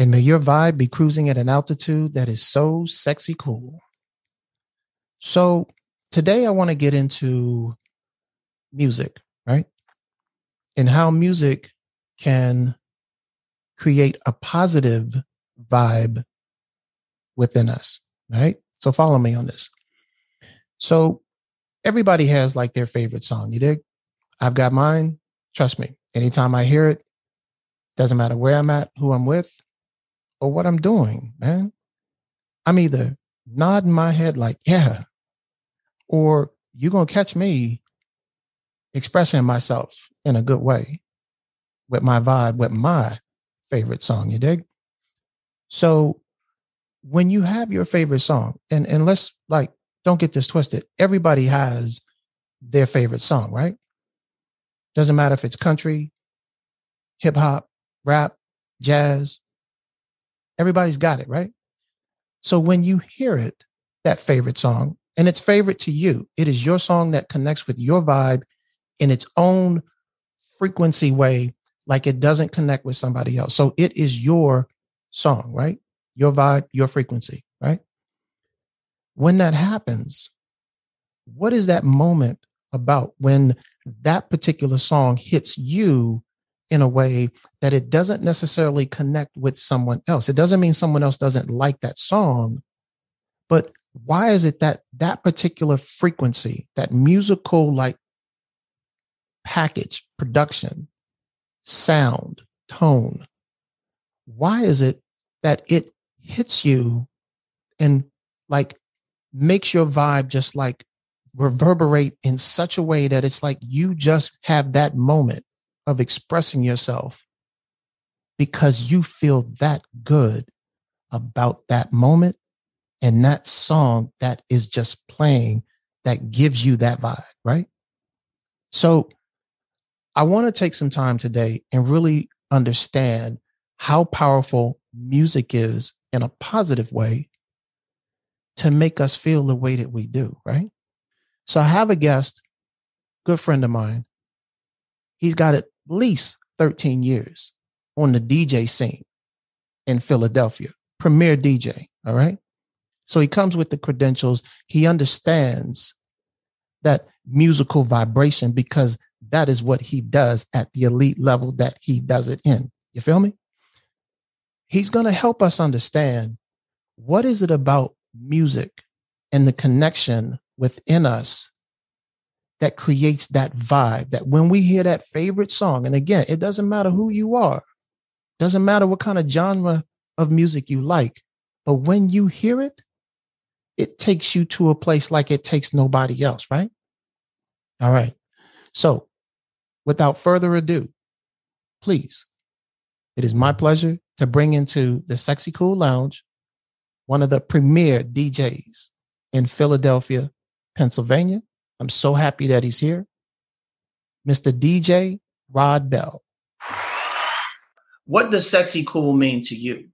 And may your vibe be cruising at an altitude that is so sexy cool. So, today I want to get into music, right? And how music can create a positive vibe within us, right? So, follow me on this. So, everybody has like their favorite song, you dig? I've got mine. Trust me, anytime I hear it, doesn't matter where I'm at, who I'm with, or what I'm doing, man. I'm either nodding my head like, yeah, or you're going to catch me expressing myself in a good way with my vibe, with my favorite song, you dig? So when you have your favorite song, and, and let's like, don't get this twisted. Everybody has their favorite song, right? Doesn't matter if it's country, hip hop, rap, jazz, Everybody's got it, right? So when you hear it, that favorite song, and it's favorite to you, it is your song that connects with your vibe in its own frequency way, like it doesn't connect with somebody else. So it is your song, right? Your vibe, your frequency, right? When that happens, what is that moment about when that particular song hits you in a way that it doesn't necessarily connect with someone else. It doesn't mean someone else doesn't like that song, but why is it that that particular frequency, that musical like package, production, sound, tone, why is it that it hits you and like makes your vibe just like reverberate in such a way that it's like you just have that moment of expressing yourself because you feel that good about that moment and that song that is just playing that gives you that vibe, right? So I want to take some time today and really understand how powerful music is in a positive way to make us feel the way that we do, right? So I have a guest, good friend of mine. He's got at least 13 years on the DJ scene in Philadelphia, premier DJ. All right. So he comes with the credentials. He understands that musical vibration because that is what he does at the elite level that he does it in. You feel me? He's going to help us understand what is it about music and the connection within us that creates that vibe that when we hear that favorite song, and again, it doesn't matter who you are, doesn't matter what kind of genre of music you like, but when you hear it, it takes you to a place like it takes nobody else, right? All right. So without further ado, please, it is my pleasure to bring into the Sexy Cool Lounge one of the premier DJs in Philadelphia, Pennsylvania, I'm so happy that he's here. Mr. DJ Rod Bell. What does sexy cool mean to you?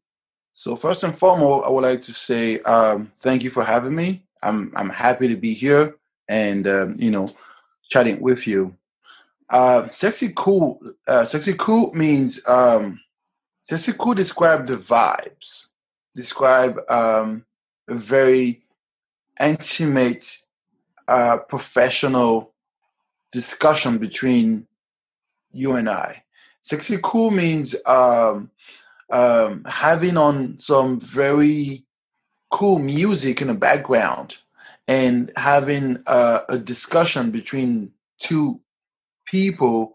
So first and foremost, I would like to say um, thank you for having me. I'm I'm happy to be here and um, you know chatting with you. Uh, sexy cool, uh, sexy cool means um, sexy cool. Describe the vibes. Describe um, a very intimate uh, professional discussion between you and I. Sexy cool means um, um, having on some very cool music in the background and having uh, a discussion between two people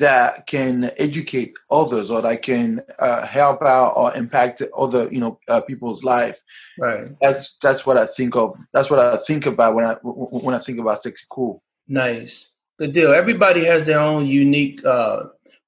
that can educate others or that can uh, help out or impact other you know uh, people's life right that's that's what i think of that's what i think about when i when i think about sexy cool nice good deal everybody has their own unique uh,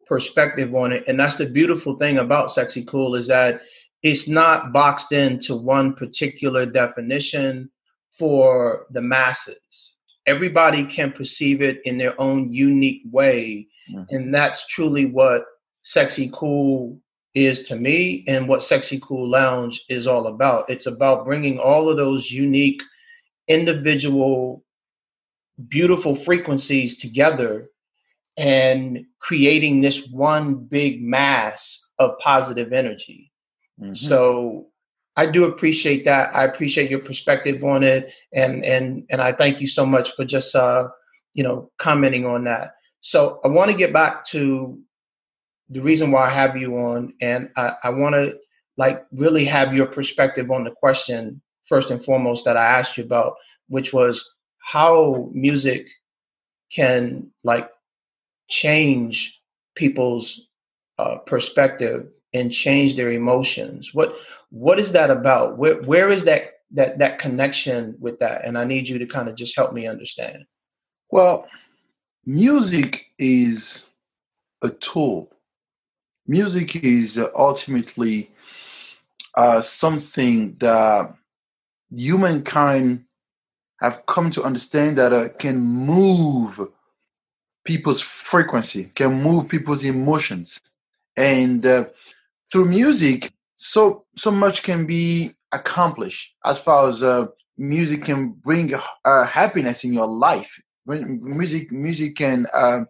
perspective on it and that's the beautiful thing about sexy cool is that it's not boxed into one particular definition for the masses. Everybody can perceive it in their own unique way. Mm-hmm. And that's truly what Sexy Cool is to me and what Sexy Cool Lounge is all about. It's about bringing all of those unique, individual, beautiful frequencies together and creating this one big mass of positive energy. Mm-hmm. So I do appreciate that. I appreciate your perspective on it, and and and I thank you so much for just uh, you know commenting on that. So I want to get back to the reason why I have you on, and I, I want to like really have your perspective on the question first and foremost that I asked you about, which was how music can like change people's uh, perspective and change their emotions. What what is that about? Where where is that that that connection with that? And I need you to kind of just help me understand. Well, music is a tool music is ultimately uh, something that humankind have come to understand that uh, can move people's frequency, can move people's emotions, and uh, through music, so so much can be accomplished as far as uh, music can bring uh, happiness in your life. Music music can uh,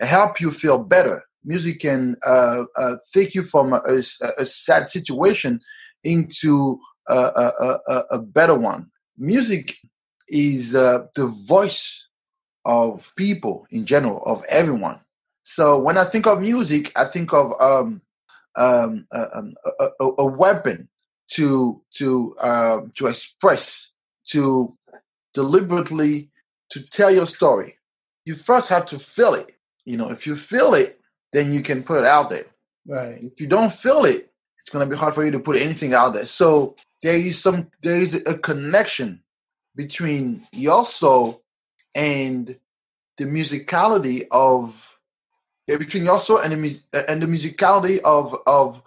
help you feel better music can uh, uh, take you from a, a, sad situation into a, a, a better one. Music is uh, the voice of people in general, of everyone. So when I think of music, I think of um, um, um a, a, weapon to to uh, to express, to deliberately to tell your story. You first have to feel it. You know, if you feel it, then you can put it out there. Right. If you don't feel it, it's going to be hard for you to put anything out there. So there is some there is a connection between your soul and the musicality of yeah, between your soul and the uh, and the musicality of of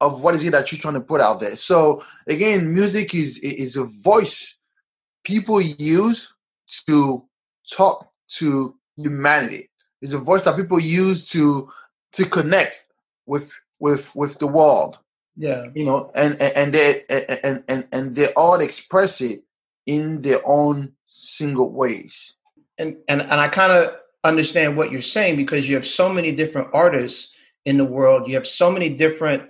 of what is it that you're trying to put out there. So again, music is is a voice people use to talk to humanity. It's a voice that people use to to connect with with with the world. Yeah. You know, and and they and and and they all express it in their own single ways. And and and I kind of understand what you're saying because you have so many different artists in the world. You have so many different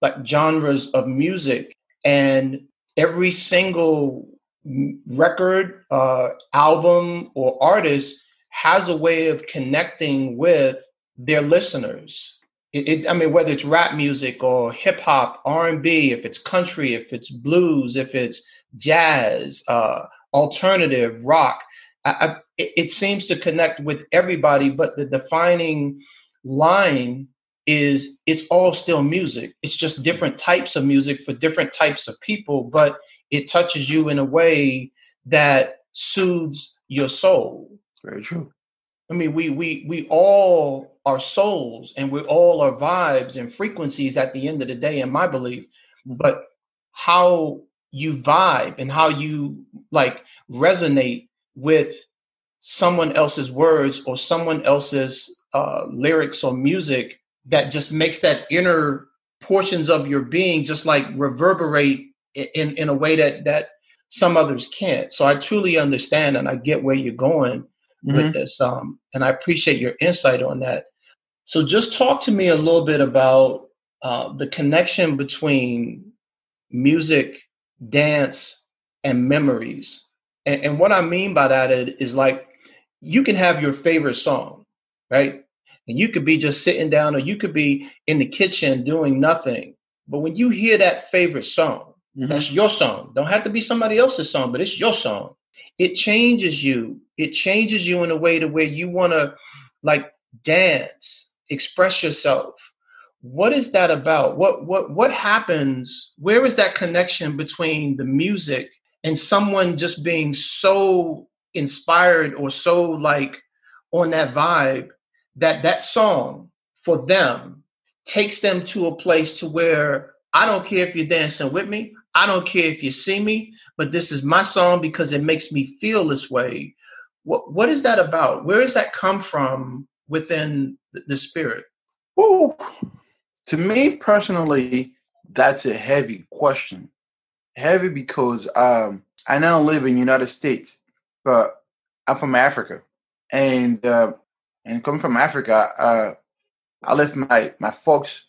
like genres of music and every single record, uh, album, or artist has a way of connecting with their listeners. It, it, I mean, whether it's rap music or hip hop, R and B, if it's country, if it's blues, if it's jazz, uh, alternative rock, I, I, it seems to connect with everybody. But the defining line is it's all still music. It's just different types of music for different types of people, but it touches you in a way that soothes your soul. Very true. I mean, we we we all are souls and we all are vibes and frequencies at the end of the day, in my belief. But how you vibe and how you like resonate with someone else's words or someone else's uh, lyrics or music that just makes that inner portions of your being just like reverberate in in a way that that some others can't. So I truly understand and I get where you're going mm-hmm. with this. Um, and I appreciate your insight on that. So, just talk to me a little bit about uh, the connection between music, dance, and memories. And, and what I mean by that is like you can have your favorite song, right? And you could be just sitting down, or you could be in the kitchen doing nothing. But when you hear that favorite song, mm-hmm. that's your song. Don't have to be somebody else's song, but it's your song it changes you. It changes you in a way to where you want to like dance, express yourself. What is that about? What what what happens? Where is that connection between the music and someone just being so inspired or so like on that vibe that that song for them takes them to a place to where I don't care if you're dancing with me. I don't care if you see me, but this is my song because it makes me feel this way. What what is that about? Where does that come from within the spirit? Ooh, to me personally, that's a heavy question. Heavy because um, I now live in United States, but I'm from Africa, and uh, and coming from Africa, uh, I left my my folks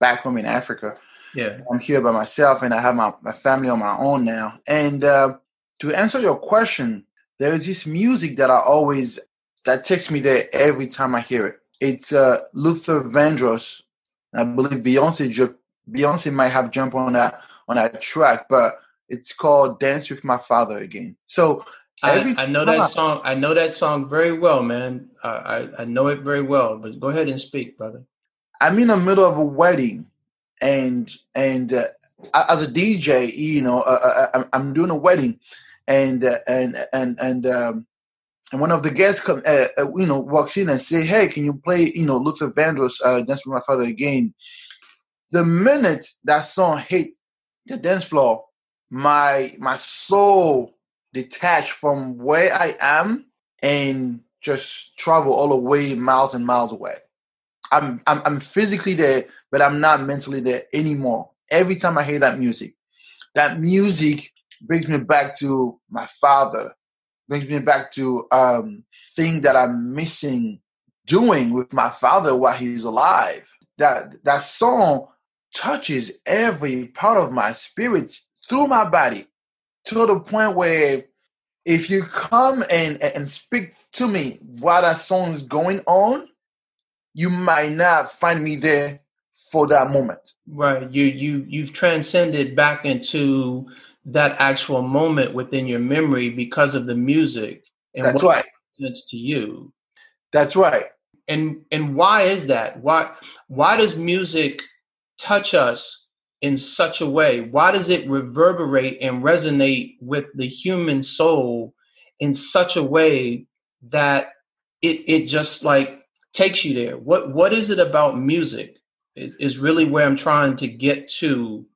back home in Africa. Yeah, I'm here by myself, and I have my, my family on my own now. And uh, to answer your question, there is this music that I always that takes me there every time I hear it. It's uh, Luther Vandross. I believe Beyonce Beyonce might have jumped on that on that track, but it's called "Dance with My Father" again. So I, I, know that song. I know that song very well, man. I, I, I know it very well. But go ahead and speak, brother. I'm in the middle of a wedding, and and uh, as a DJ, you know, uh, uh, I'm doing a wedding, and uh, and and and um, and one of the guests come, uh, uh, you know, walks in and say, "Hey, can you play, you know, Luther Vandross, Dance with My Father again?" The minute that song hit the dance floor, my my soul detached from where I am and just travel all the way miles and miles away. I'm I'm, I'm physically there, but I'm not mentally there anymore. Every time I hear that music, that music brings me back to my father, brings me back to um thing that I'm missing doing with my father while he's alive. That that song touches every part of my spirit through my body to the point where if you come and and speak to me while that song is going on, you might not find me there for that moment. Right. You you you've transcended back into that actual moment within your memory because of the music and That's what right. It's to you. That's right. And and why is that? Why why does music touch us in such a way? Why does it reverberate and resonate with the human soul in such a way that it it just like takes you there? What what is it about music? Is, is really where I'm trying to get to.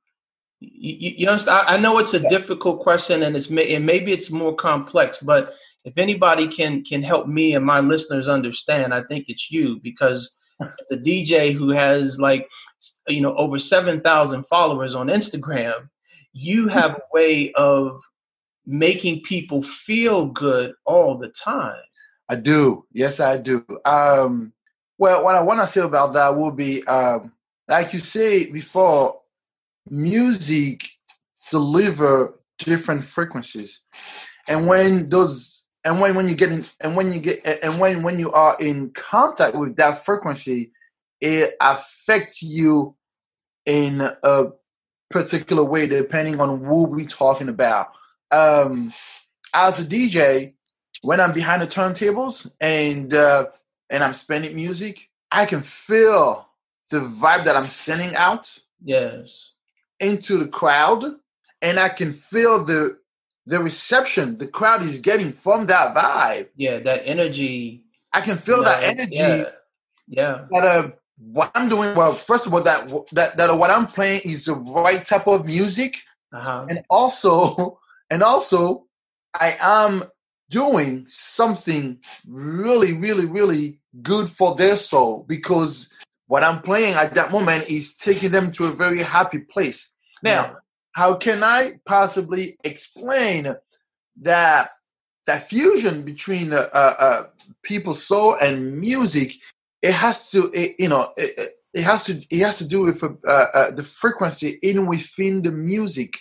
You, you understand? I, I know it's a difficult question, and it's and maybe it's more complex. But if anybody can can help me and my listeners understand, I think it's you because as a DJ who has like you know over 7,000 followers on Instagram, you have mm-hmm. a way of making people feel good all the time. I do. Yes, I do. Um, well, what I want to say about that will be, um, like you say before, music deliver different frequencies, and when those, and when when you get in, and when you get, and when when you are in contact with that frequency, it affects you in a particular way depending on who we talking about. Um, as a DJ, when I'm behind the turntables and uh, and I'm spinning music, I can feel the vibe that I'm sending out. Yes. Into the crowd, and I can feel the the reception the crowd is getting from that vibe. Yeah, that energy. I can feel that, that energy. Yeah. yeah. That uh, what I'm doing, well, first of all, that that that what I'm playing is the right type of music, uh-huh. and also, and also, I am doing something really, really, really good for their soul because what I'm playing at that moment is taking them to a very happy place. Now, how can I possibly explain that that fusion between uh, uh, people's soul and music it has to it, you know it, it, has to it has to do with uh, uh, the frequency in within the music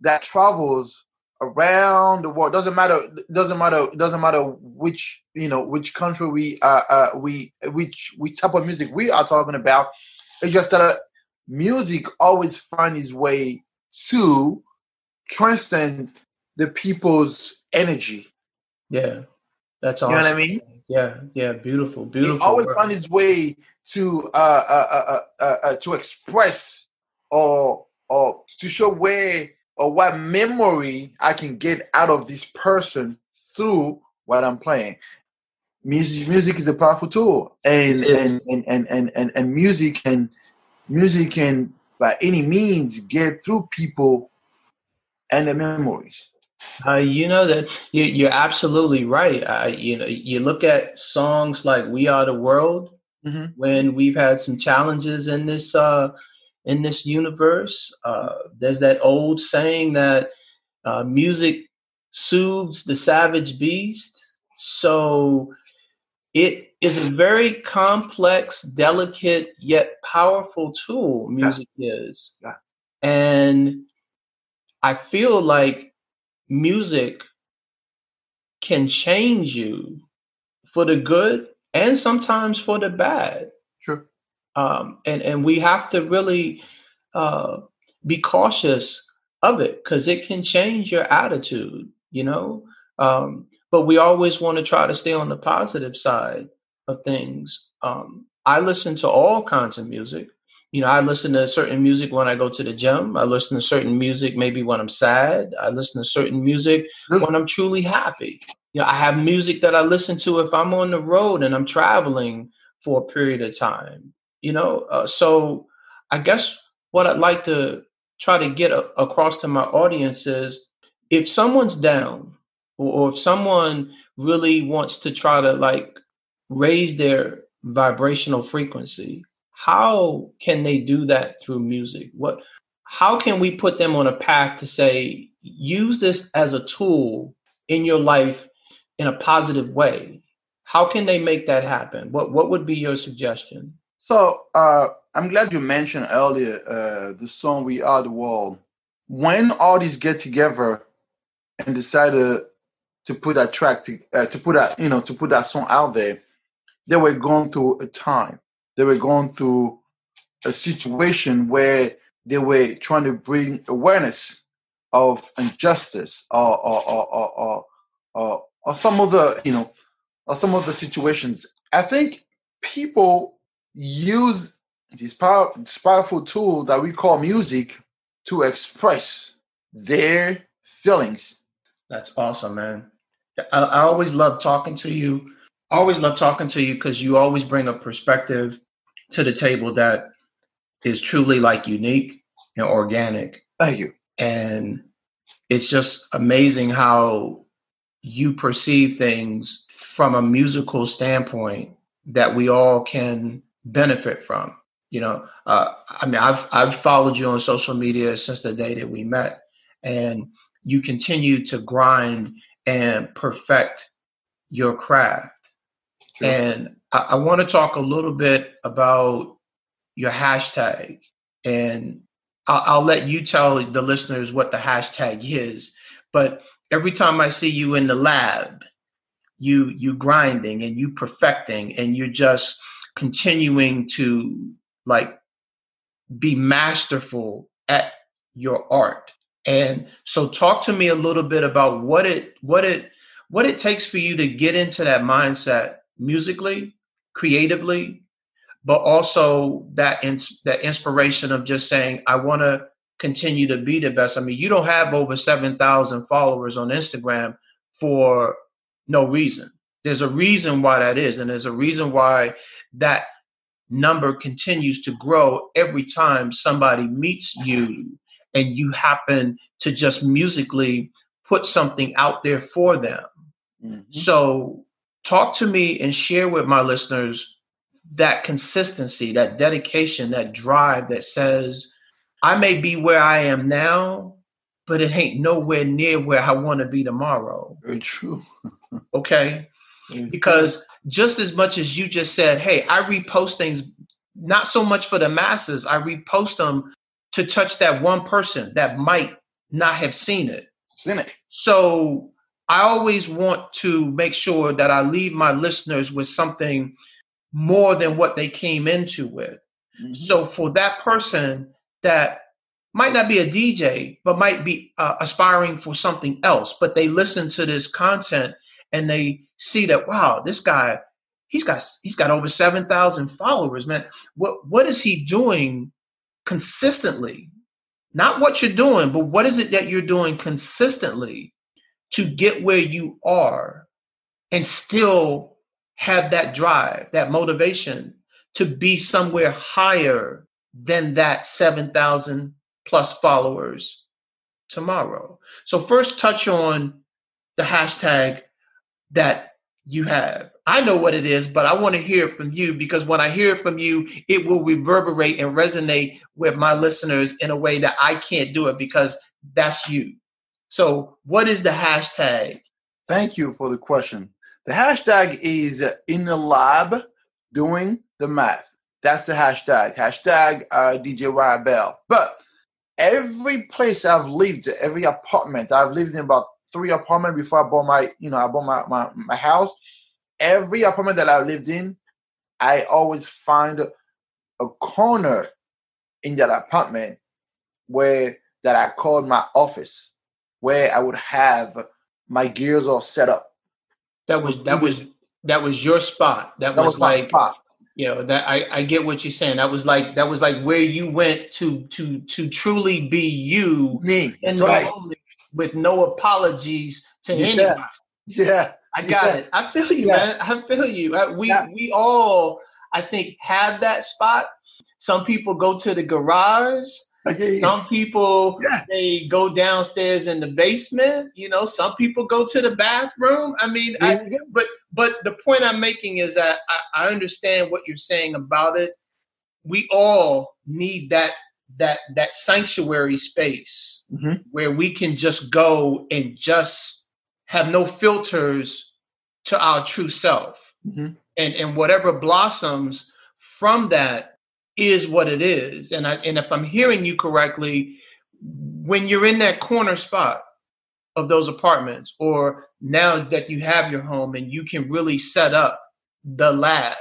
that travels around the world. Doesn't matter doesn't matter doesn't matter which you know which country we uh, uh we which which type of music we are talking about. It's just that music always finds its way to transcend the people's energy. Yeah that's all you know what i mean? Yeah, yeah, beautiful, beautiful. He always found his way to uh, uh, uh, uh, to express or or to show where or what memory I can get out of this person through what I'm playing. Music, music is a powerful tool, and and, and, and and and and music can music can by any means get through people and their memories. Uh, you know that you, you're absolutely right. Uh, you know, you look at songs like "We Are the World" Mm-hmm. when we've had some challenges in this uh, in this universe. Uh, there's that old saying that uh, music soothes the savage beast. So it is a very complex, delicate, yet powerful tool. Music is, Yeah. and I feel like music can change you for the good and sometimes for the bad. Um, and and we have to really uh, be cautious of it because it can change your attitude. You know, um, but we always want to try to stay on the positive side of things. Um, I listen to all kinds of music. You know, I listen to certain music when I go to the gym. I listen to certain music maybe when I'm sad. I listen to certain music when I'm truly happy. You know, I have music that I listen to if I'm on the road and I'm traveling for a period of time. You know, uh, so I guess what I'd like to try to get a- across to my audience is if someone's down or, or if someone really wants to try to like raise their vibrational frequency, how can they do that through music? What how can we put them on a path to say use this as a tool in your life in a positive way? How can they make that happen? What what would be your suggestion? So uh, I'm glad you mentioned earlier uh, the song "We Are the World." When artists get together and decide to, to put that track to, uh, to put that you know to put that song out there, they were going through a time. They were going through a situation where they were trying to bring awareness of injustice or or or or, or, or, some other you know or some other situations. I think people use this, power, this powerful tool that we call music to express their feelings. That's awesome, man. I, I always love talking to you. I always love talking to you because you always bring a perspective to the table that is truly like unique and organic. Thank you. And it's just amazing how you perceive things from a musical standpoint that we all can benefit from. You know, uh, I mean, I've I've followed you on social media since the day that we met, and you continue to grind and perfect your craft. Sure. And I, I want to talk a little bit about your hashtag, and I'll, I'll let you tell the listeners what the hashtag is. But every time I see you in the lab, you you grinding and you perfecting, and you're just continuing to like be masterful at your art. And so talk to me a little bit about what it what it what it takes for you to get into that mindset musically, creatively, but also that ins- that inspiration of just saying I want to continue to be the best. I mean, you don't have over 7,000 followers on Instagram for no reason. There's a reason why that is and there's a reason why that number continues to grow every time somebody meets you and you happen to just musically put something out there for them. Mhm. So, talk to me and share with my listeners that consistency, that dedication, that drive that says, I may be where I am now, but it ain't nowhere near where I want to be tomorrow. Very true. Okay. Very true. Just as much as you just said, hey, I repost things not so much for the masses, I repost them to touch that one person that might not have seen it. Seen it. So I always want to make sure that I leave my listeners with something more than what they came into with. Mhm. So for that person that might not be a DJ, but might be uh, aspiring for something else, but they listen to this content and they see that wow, this guy, he's got he's got over seven thousand followers, man. What what is he doing consistently? Not what you're doing, but what is it that you're doing consistently to get where you are and still have that drive, that motivation to be somewhere higher than that 7,000 plus followers tomorrow. So, first, touch on the hashtag that you have. I know what it is, but I want to hear from you because when I hear it from you, it will reverberate and resonate with my listeners in a way that I can't do it because that's you. So, what is the hashtag? Thank you for the question. The hashtag is in the lab doing the math. That's the hashtag. Hashtag uh, DJ Ryan Bell. But every place I've lived, every apartment, I've lived in about three apartments before I bought my, you know, I bought my, my, my house. Every apartment that I lived in, I always find a corner in that apartment where that I called my office, where I would have my gears all set up. That was that was that was your spot. That, that was, was like spot you know that I, I get what you're saying that was like that was like where you went to to to truly be you me and right. With no apologies to yeah. anybody yeah i got yeah. it i feel you yeah. man i feel you we we all i think have that spot some people go to the garage some people yeah. they go downstairs in the basement. You know, some people go to the bathroom. I mean, I, but but the point I'm making is that I, I understand what you're saying about it. We all need that that that sanctuary space mm-hmm. where we can just go and just have no filters to our true self, mm-hmm. and and whatever blossoms from that is what it is. And I, and if I'm hearing you correctly, when you're in that corner spot of those apartments, or now that you have your home and you can really set up the lab,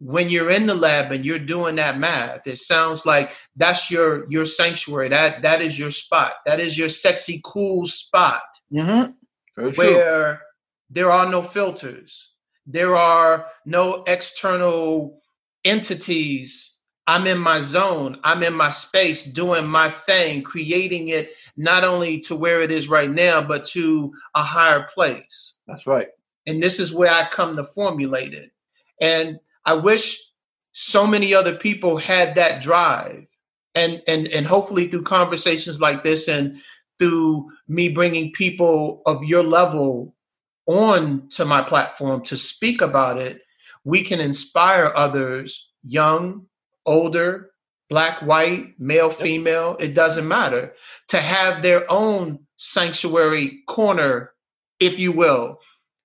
when you're in the lab and you're doing that math, it sounds like that's your your sanctuary. That that is your spot. That is your sexy, cool spot mm-hmm. where there are no filters. There are no external entities I'm in my zone. I'm in my space doing my thing, creating it not only to where it is right now, but to a higher place. That's right. And this is where I come to formulate it. And I wish so many other people had that drive. And and and hopefully through conversations like this and through me bringing people of your level on to my platform to speak about it, we can inspire others, young, older, black, white, male, female, it doesn't matter, to have their own sanctuary corner, if you will.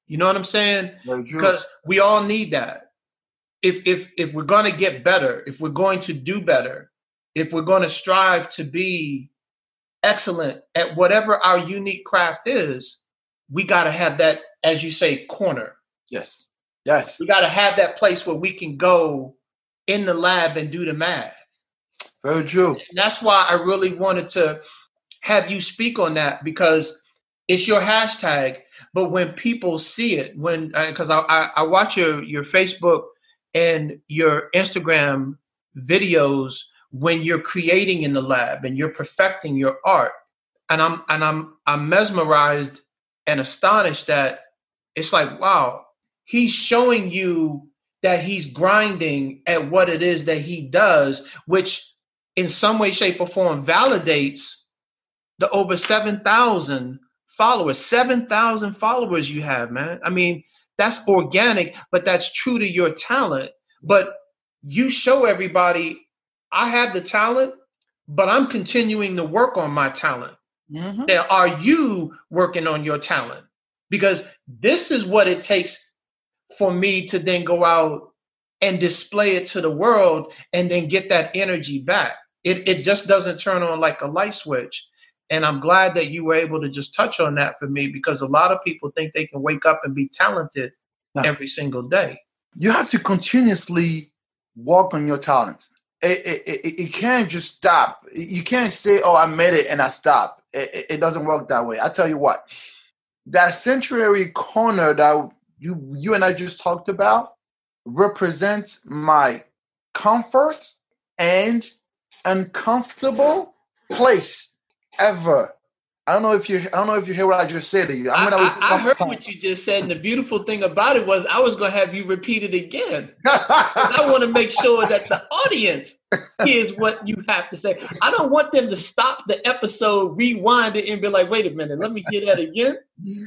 You know what I'm saying? Because we all need that. If if if we're going to get better, if we're going to do better, if we're going to strive to be excellent at whatever our unique craft is, we got to have that, as you say, corner. Yes. Yes. We got to have that place where we can go in the lab and do the math. Very true. And that's why I really wanted to have you speak on that because it's your hashtag. But when people see it, when because uh, I, I, I watch your your Facebook and your Instagram videos when you're creating in the lab and you're perfecting your art, and I'm and I'm I'm mesmerized and astonished that it's like wow, he's showing you that he's grinding at what it is that he does, which in some way, shape, or form validates the over 7,000 followers. 7,000 followers you have, man. I mean, that's organic, but that's true to your talent. But you show everybody, I have the talent, but I'm continuing to work on my talent. Mm-hmm. Now, are you working on your talent? Because this is what it takes for me to then go out and display it to the world and then get that energy back. It, it just doesn't turn on like a light switch. And I'm glad that you were able to just touch on that for me because a lot of people think they can wake up and be talented no. every single day. You have to continuously work on your talent. It, it, it, it can't just stop. You can't say, oh, I made it and I stop. It, it doesn't work that way. I tell you what, that sanctuary corner that you you and I just talked about represents my comfort and uncomfortable place ever. I don't know if you I don't know if you hear what I just said to you. I'm gonna I, I, I heard time. what you just said, and the beautiful thing about it was I was gonna have you repeat it again. I want to make sure that the audience hears what you have to say. I don't want them to stop the episode, rewind it, and be like, wait a minute, let me get that again.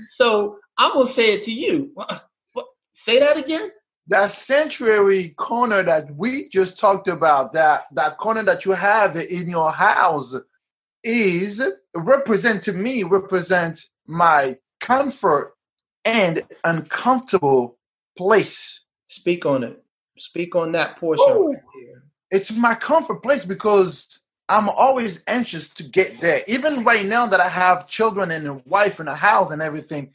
So I'm gonna say it to you. What, what, say that again. That sanctuary corner that we just talked about, that that corner that you have in your house, is represent to me represent my comfort and uncomfortable place. Speak on it. Speak on that portion. Right it's my comfort place because I'm always anxious to get there. Even right now that I have children and a wife and a house and everything,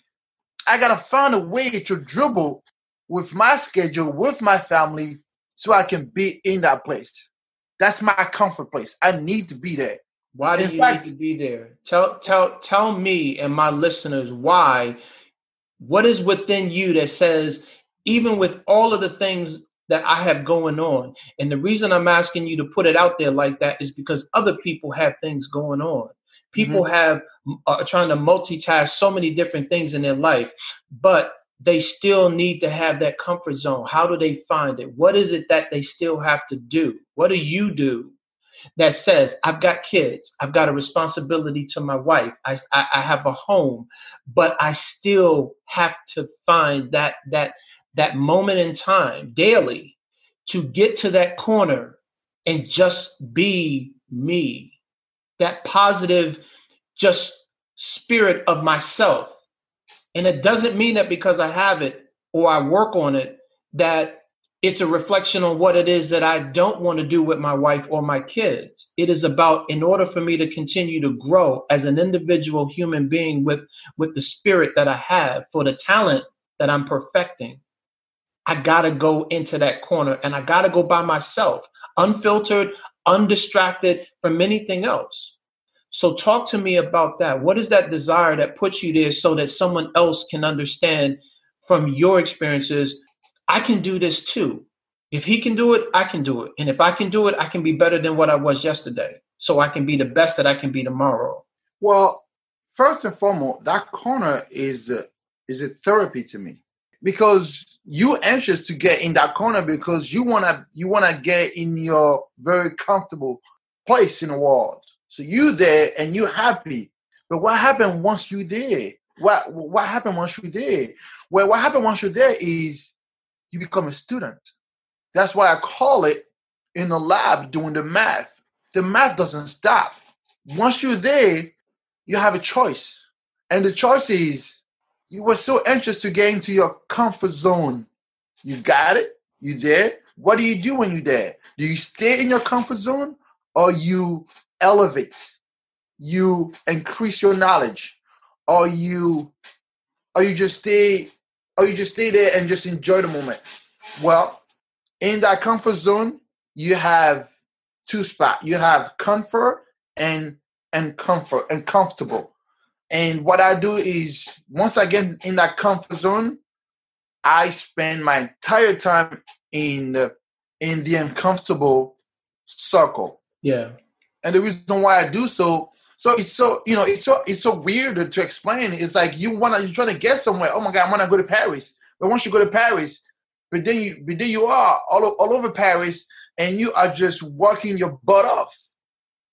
I gotta find a way to dribble with my schedule, with my family, so I can be in that place. That's my comfort place. I need to be there. Why do in you fact, need to be there? Tell tell tell me and my listeners why. What is within you that says, even with all of the things that I have going on. And the reason I'm asking you to put it out there like that is because other people have things going on. People mm-hmm. have are trying to multitask so many different things in their life, but they still need to have that comfort zone. How do they find it? What is it that they still have to do? What do you do that says, I've got kids, I've got a responsibility to my wife, I, I, I have a home, but I still have to find that that that moment in time daily to get to that corner and just be me, that positive, just spirit of myself. And it doesn't mean that because I have it or I work on it, that it's a reflection on what it is that I don't want to do with my wife or my kids. It is about in order for me to continue to grow as an individual human being with with the spirit that I have for the talent that I'm perfecting. I got to go into that corner and I got to go by myself, unfiltered, undistracted from anything else. So, talk to me about that. What is that desire that puts you there so that someone else can understand from your experiences? I can do this too. If he can do it, I can do it. And if I can do it, I can be better than what I was yesterday. So I can be the best that I can be tomorrow. Well, first and foremost, that corner is a, is a therapy to me because you anxious to get in that corner because you wanna you wanna get in your very comfortable place in the world. So you there and you happy. But what happened once you there? What what happened once you there? Well, what happened once you're there is you become a student. That's why I call it in the lab doing the math. The math doesn't stop. Once you're there, you have a choice. And the choice is you were so anxious to get into your comfort zone. You got it? You there? What do you do when you're there? Do you stay in your comfort zone or you elevate? You increase your knowledge? Or you or you just stay or you just stay there and just enjoy the moment? Well, in that comfort zone, you have two spots. You have comfort and and comfort and comfortable. And what I do is once I get in that comfort zone, I spend my entire time in the in the uncomfortable circle. Yeah. And the reason why I do so, so it's so you know, it's so it's so weird to explain. It's like you wanna you're trying to get somewhere. Oh my god, I wanna go to Paris. But once you go to Paris, but then you but then you are all, all over Paris and you are just working your butt off.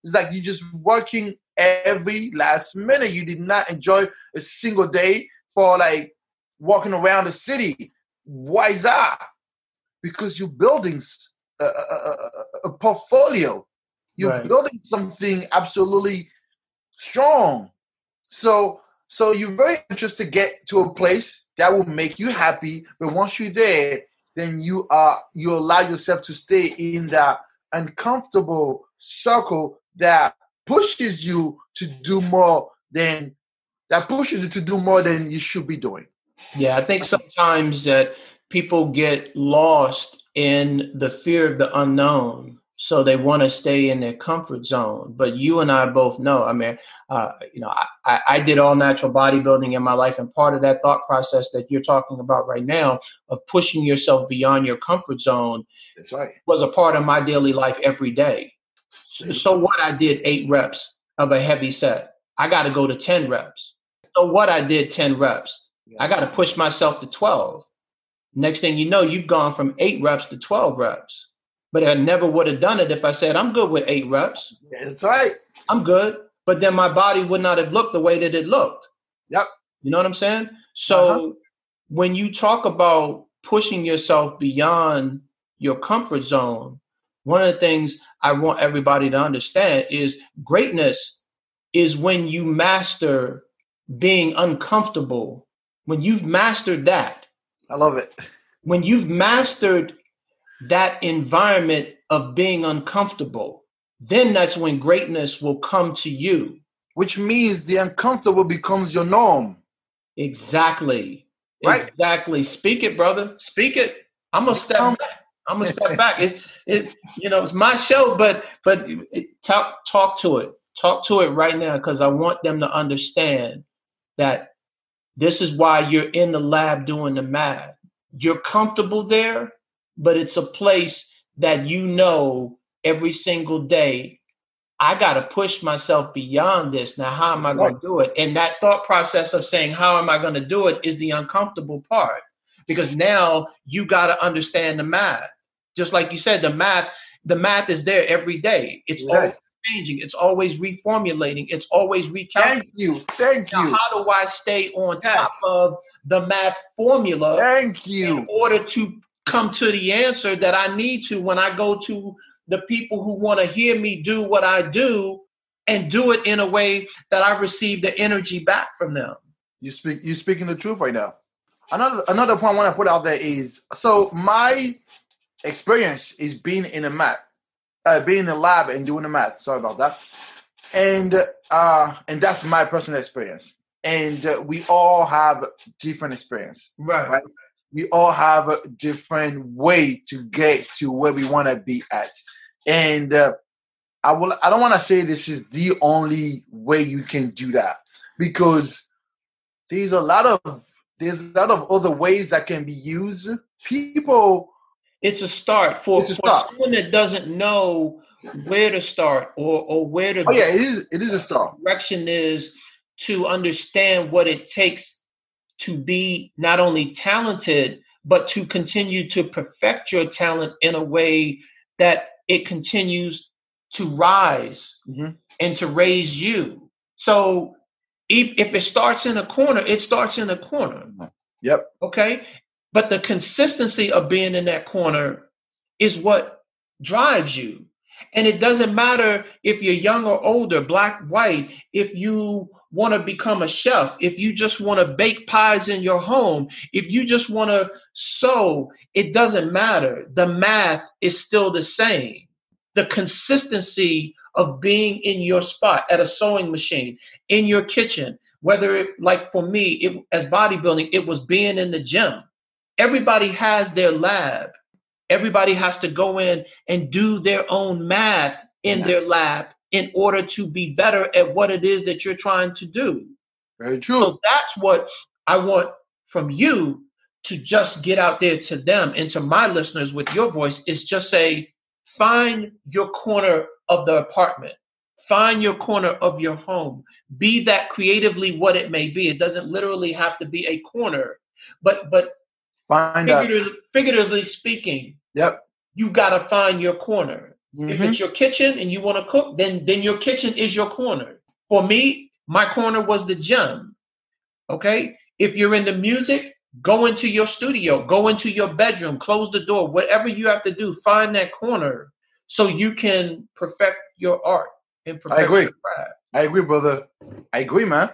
It's like you're just working every last minute. You did not enjoy a single day for like walking around the city. Why is that? Because you're building a, a, a portfolio. You're right. building something absolutely strong. So, so you're very interested to get to a place that will make you happy. But once you're there, then you are you allow yourself to stay in that uncomfortable circle that pushes you to do more than that pushes you to do more than you should be doing. Yeah, I think sometimes that people get lost in the fear of the unknown. So they want to stay in their comfort zone. But you and I both know, I mean, uh, you know, I, I did all natural bodybuilding in my life. And part of that thought process that you're talking about right now of pushing yourself beyond your comfort zone That's right. was a part of my daily life every day. So, what I did eight reps of a heavy set. I got to go to 10 reps. So what I did 10 reps. I got to push myself to 12. Next thing you know, you've gone from eight reps to 12 reps. But I never would have done it if I said, I'm good with eight reps. That's right. I'm good. But then my body would not have looked the way that it looked. Yep. You know what I'm saying? So Uh-huh. when you talk about pushing yourself beyond your comfort zone, one of the things I want everybody to understand is greatness is when you master being uncomfortable. When you've mastered that, I love it. when you've mastered that environment of being uncomfortable, then that's when greatness will come to you. Which means the uncomfortable becomes your norm. Exactly. Right. Exactly. Speak it, brother. Speak it. I'm gonna step back. I'm gonna step back. It's it. You know, it's my show, but but it, talk talk to it. Talk to it right now because I want them to understand that this is why you're in the lab doing the math. You're comfortable there, but it's a place that you know every single day. I got to push myself beyond this. Now, how am I going to do it? And that thought process of saying, How am I going to do it is the uncomfortable part because now you got to understand the math. Just like you said, the math, the math is there every day. It's Right. always changing. It's always reformulating. It's always recalculating. Thank you. Thank Now, you. how do I stay on Yes. top of the math formula Thank you. in order to come to the answer that I need to when I go to the people who want to hear me do what I do and do it in a way that I receive the energy back from them? You speak. You speaking the truth right now. Another another point I want to put out there is so my experience is being in a math, uh, being in a lab and doing the math. Sorry about that. And uh, and that's my personal experience. And uh, we all have different experience. Right. Right. We all have a different way to get to where we want to be at. And uh, i will i don't want to say this is the only way you can do that because there's a lot of there's a lot of other ways that can be used. People It's a start for, a for start. someone that doesn't know where to start or, or where to oh yeah it is it is a start. Direction is to understand what it takes to be not only talented, but to continue to perfect your talent in a way that it continues to rise Mhm. and to raise you. So if, if it starts in a corner, it starts in a corner. yep Okay. But the consistency of being in that corner is what drives you. And it doesn't matter if you're young or older, black, white, if you want to become a chef, if you just want to bake pies in your home, if you just want to sew, it doesn't matter. The math is still the same. The consistency of being in your spot at a sewing machine, in your kitchen, whether it, like for me, it, as bodybuilding, it was being in the gym. Everybody has their lab. Everybody has to go in and do their own math in Yeah. their lab in order to be better at what it is that you're trying to do. very true So that's what I want from you to just get out there to them and to my listeners with your voice is just say, find your corner of the apartment, find your corner of your home, be that creatively what it may be. It doesn't literally have to be a corner, but but find figuratively, figuratively speaking, yep you got to find your corner. If Mhm. it's your kitchen and you want to cook, then then your kitchen is your corner. For me, my corner was the gym. Okay? If you're into music, go into your studio, go into your bedroom, close the door, whatever you have to do, find that corner so you can perfect your art and perfect agree. your craft. I agree, brother. I agree, man.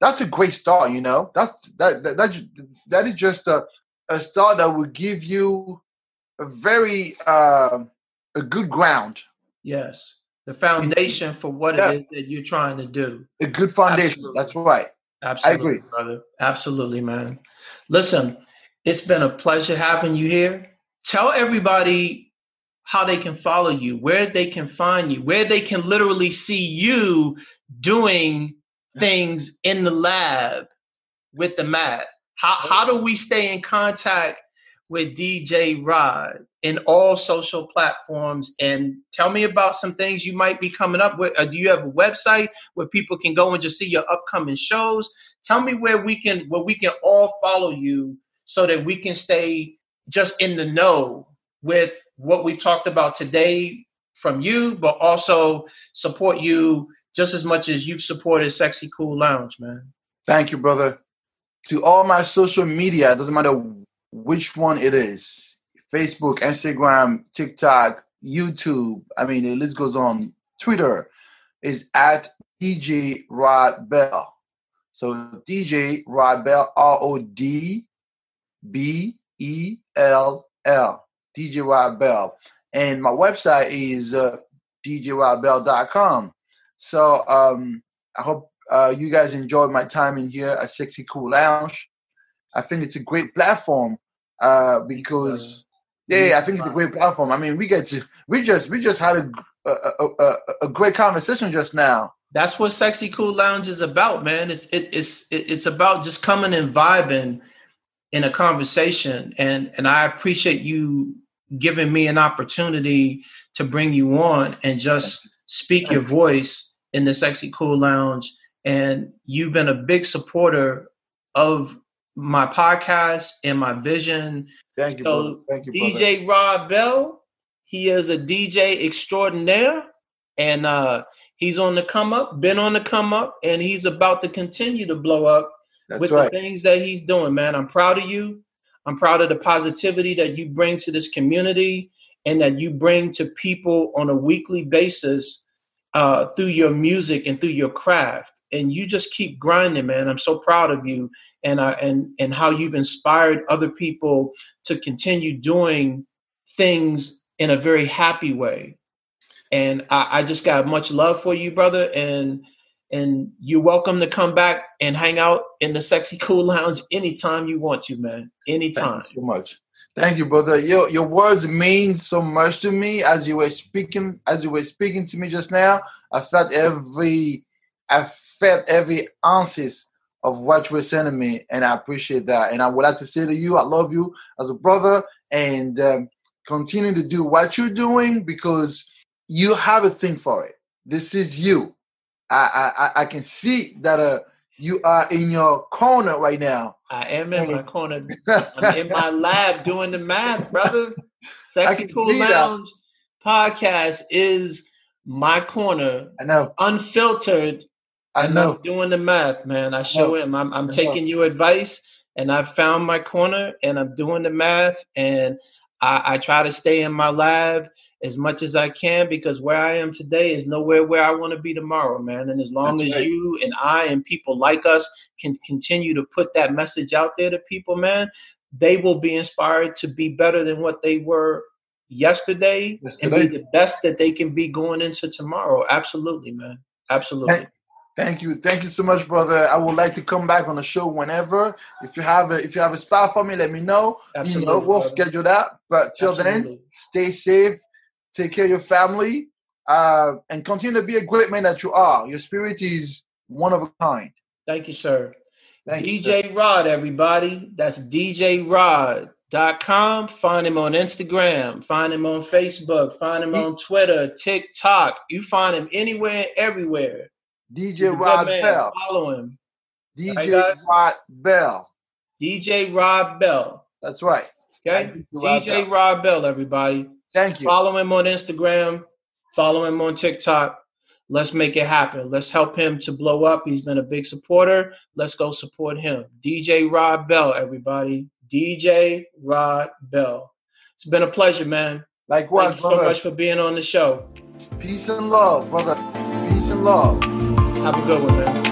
That's a great start. You know, that's that that that, that is just a a start that will give you a very uh, a good ground, Yes. The foundation for what Yeah. it is that you're trying to do. a good foundation. Absolutely. That's right. Absolutely, I agree. brother. Absolutely, man. Listen, it's been a pleasure having you here. Tell everybody how they can follow you, where they can find you, where they can literally see you doing things in the lab with the math. How how do we stay in contact with DJ Rod in all social platforms? And tell me about some things you might be coming up with. Uh, do you have a website where people can go and just see your upcoming shows? Tell me where we can where we can all follow you so that we can stay just in the know with what we've talked about today from you, but also support you just as much as you've supported Sexy Cool Lounge, man. Thank you, brother. To all my social media, it doesn't matter which one it is Facebook, Instagram, TikTok, YouTube. I mean, the list goes on. Twitter is at DJ Rod Bell. So DJ Rod Bell, R O D B E L L. DJ Rod Bell. And my website is uh, djrodbell.com. So um, I hope uh, you guys enjoyed my time in here at Sexy Cool Lounge. I think it's a great platform uh, because yeah, I think it's a great platform. I mean, we get to we just we just had a a, a, a great conversation just now. That's what Sexy Cool Lounge is about, man. It's it, it's it's about just coming and vibing in a conversation, and and I appreciate you giving me an opportunity to bring you on and just speak your voice in the Sexy Cool Lounge. And you've been a big supporter of my podcast and my vision. Thank you, so Thank you, DJ Rod Bell, he is a DJ extraordinaire, and uh, he's on the come up, been on the come up, and he's about to continue to blow up That's with right. the things that he's doing. Man, I'm proud of you. I'm proud of the positivity that you bring to this community and that you bring to people on a weekly basis uh, through your music and through your craft. And you just keep grinding, man. I'm so proud of you and uh, and and how you've inspired other people to continue doing things in a very happy way. And I, I just got much love for you, brother. And and you're welcome to come back and hang out in the sexy cool lounge anytime you want to, man. Anytime. Thank you so much. Thank you, brother. Your your words mean so much to me as you were speaking as you were speaking to me just now. I felt every I felt every ounces of what you were saying to me, and I appreciate that. And I would like to say to you, I love you as a brother, and um, continue to do what you're doing because you have a thing for it. This is you. I I, I can see that uh, you are in your corner right now. I am in my corner. I'm in my lab doing the math, brother. Sexy Cool Lounge that. podcast is my corner. I know. Unfiltered. I know. I'm doing the math, man. I show him. I'm, I'm taking you advice, and I found my corner, and I'm doing the math, and I, I try to stay in my lab as much as I can because where I am today is nowhere where I want to be tomorrow, man. And as long That's as right. you and I and people like us can continue to put that message out there to people, man, they will be inspired to be better than what they were yesterday, yesterday. and be the best that they can be going into tomorrow. Absolutely, man. Absolutely. Thank you, thank you so much, brother. I would like to come back on the show whenever. If you have a if you have a spot for me, let me know. Absolutely, you know, we'll brother. schedule that. But till Absolutely. then, stay safe, take care of your family, uh, and continue to be a great man that you are. Your spirit is one of a kind. Thank you, sir. Thank DJ you, sir. Rod, everybody. That's DJ Rod. Dot com. Find him on Instagram. Find him on Facebook. Find him on Twitter, TikTok. You find him anywhere, everywhere. DJ Rod Bell. Follow him. DJ Rod Bell. DJ Rod Bell. That's right. Okay. DJ Rod, Rod Bell, everybody. Thank you. Follow him on Instagram. Follow him on TikTok. Let's make it happen. Let's help him to blow up. He's been a big supporter. Let's go support him. DJ Rod Bell, everybody. DJ Rod Bell. It's been a pleasure, man. Likewise, Thank you brother. so much for being on the show. Peace and love, brother. Peace and love. Have a good one, man.